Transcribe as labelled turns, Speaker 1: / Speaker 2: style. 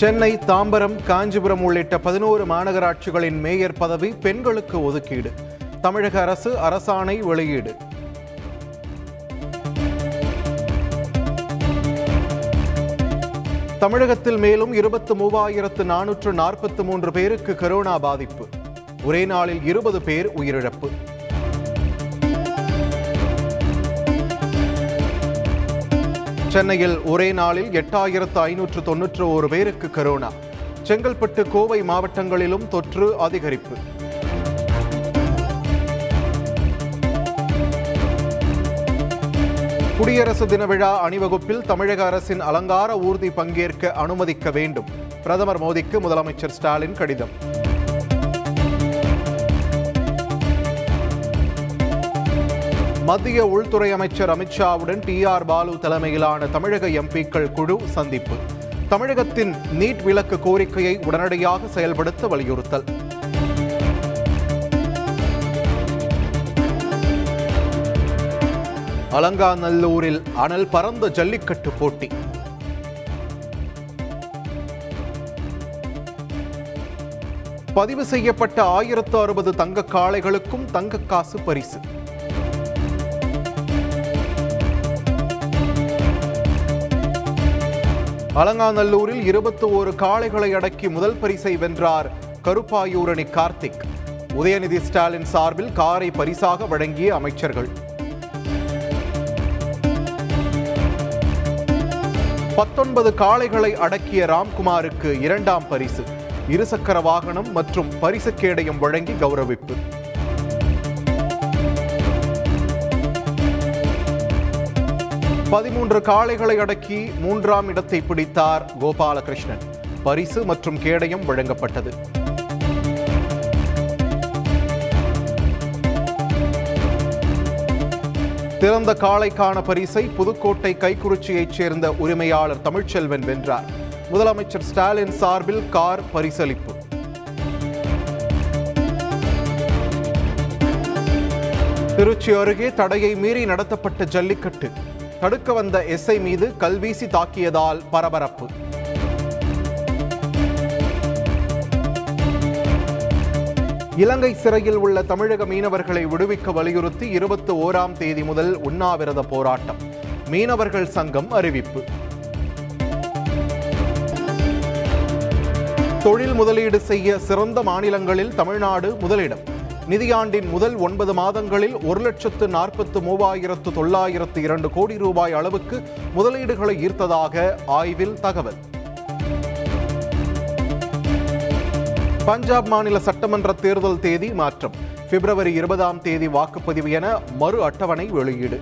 Speaker 1: சென்னை தாம்பரம் காஞ்சிபுரம் உள்ளிட்ட பதினோரு மாநகராட்சிகளின் மேயர் பதவி பெண்களுக்கு ஒதுக்கீடு. தமிழக அரசு அரசாணை வெளியீடு. தமிழகத்தில் மேலும் இருபத்து மூவாயிரத்து நானூற்று நாற்பத்து மூன்று பேருக்கு கரோனா பாதிப்பு. ஒரே நாளில் இருபது பேர் உயிரிழப்பு. சென்னையில் ஒரே நாளில் எட்டாயிரத்து ஐநூற்று தொன்னூற்று ஒரு பேருக்கு கரோனா. செங்கல்பட்டு கோவை மாவட்டங்களிலும் தொற்று அதிகரிப்பு. குடியரசு தின விழா அணிவகுப்பில் தமிழக அரசின் அலங்கார ஊர்தி பங்கேற்க அனுமதிக்க வேண்டும். பிரதமர் மோடிக்கு முதலமைச்சர் ஸ்டாலின் கடிதம். மத்திய உள்துறை அமைச்சர் அமித்ஷாவுடன் டி ஆர் பாலு தலைமையிலான தமிழக எம்பிக்கள் குழு சந்திப்பு. தமிழகத்தின் நீட் விலக்கு கோரிக்கையை உடனடியாக செயல்படுத்த வலியுறுத்தல். அலங்காநல்லூரில் அனல் பறந்த ஜல்லிக்கட்டு போட்டி. பதிவு செய்யப்பட்ட ஆயிரத்து அறுபது தங்க காளைகளுக்கும் தங்க காசு பரிசு. அலங்காநல்லூரில் இருபத்தி ஓரு காளைகளை அடக்கி முதல் பரிசை வென்றார் கருப்பாயூரணி கார்த்திக். உதயநிதி ஸ்டாலின் சார்பில் காரை பரிசாக வழங்கிய அமைச்சர்கள். பத்தொன்பது காளைகளை அடக்கிய ராம்குமாருக்கு இரண்டாம் பரிசு. இருசக்கர வாகனம் மற்றும் பரிசு கேடயம் வழங்கி கௌரவிப்பு. பதிமூன்று காளைகளை அடக்கி மூன்றாம் இடத்தை பிடித்தார் கோபாலகிருஷ்ணன். பரிசு மற்றும் கேடயம் வழங்கப்பட்டது. திறந்த காளைக்கான பரிசை புதுக்கோட்டை கைக்குறிச்சியைச் சேர்ந்த உரிமையாளர் தமிழ்ச்செல்வன் வென்றார். முதலமைச்சர் ஸ்டாலின் சார்பில் கார் பரிசளிப்பு. திருச்சி அருகே தடையை மீறி நடத்தப்பட்ட ஜல்லிக்கட்டு. தடுக்க வந்த எஸ்ஐ மீது கல்வீசி தாக்கியதால் பரபரப்பு. இலங்கை சிறையில் உள்ள தமிழக மீனவர்களை விடுவிக்க வலியுறுத்தி இருபத்தி ஓராம் தேதி முதல் உண்ணாவிரத போராட்டம். மீனவர்கள் சங்கம் அறிவிப்பு. தொழில் முதலீடு செய்ய சிறந்த மாநிலங்களில் தமிழ்நாடு முதலிடம். நிதியாண்டின் முதல் ஒன்பது மாதங்களில் ஒரு லட்சத்து நாற்பத்து மூவாயிரத்து தொள்ளாயிரத்து இரண்டு கோடி ரூபாய் அளவுக்கு முதலீடுகளை ஈர்த்ததாக ஆய்வில் தகவல். பஞ்சாப் மாநில சட்டமன்ற தேர்தல் தேதி மாற்றம். பிப்ரவரி இருபதாம் தேதி வாக்குப்பதிவு என மறு அட்டவணை வெளியீடு.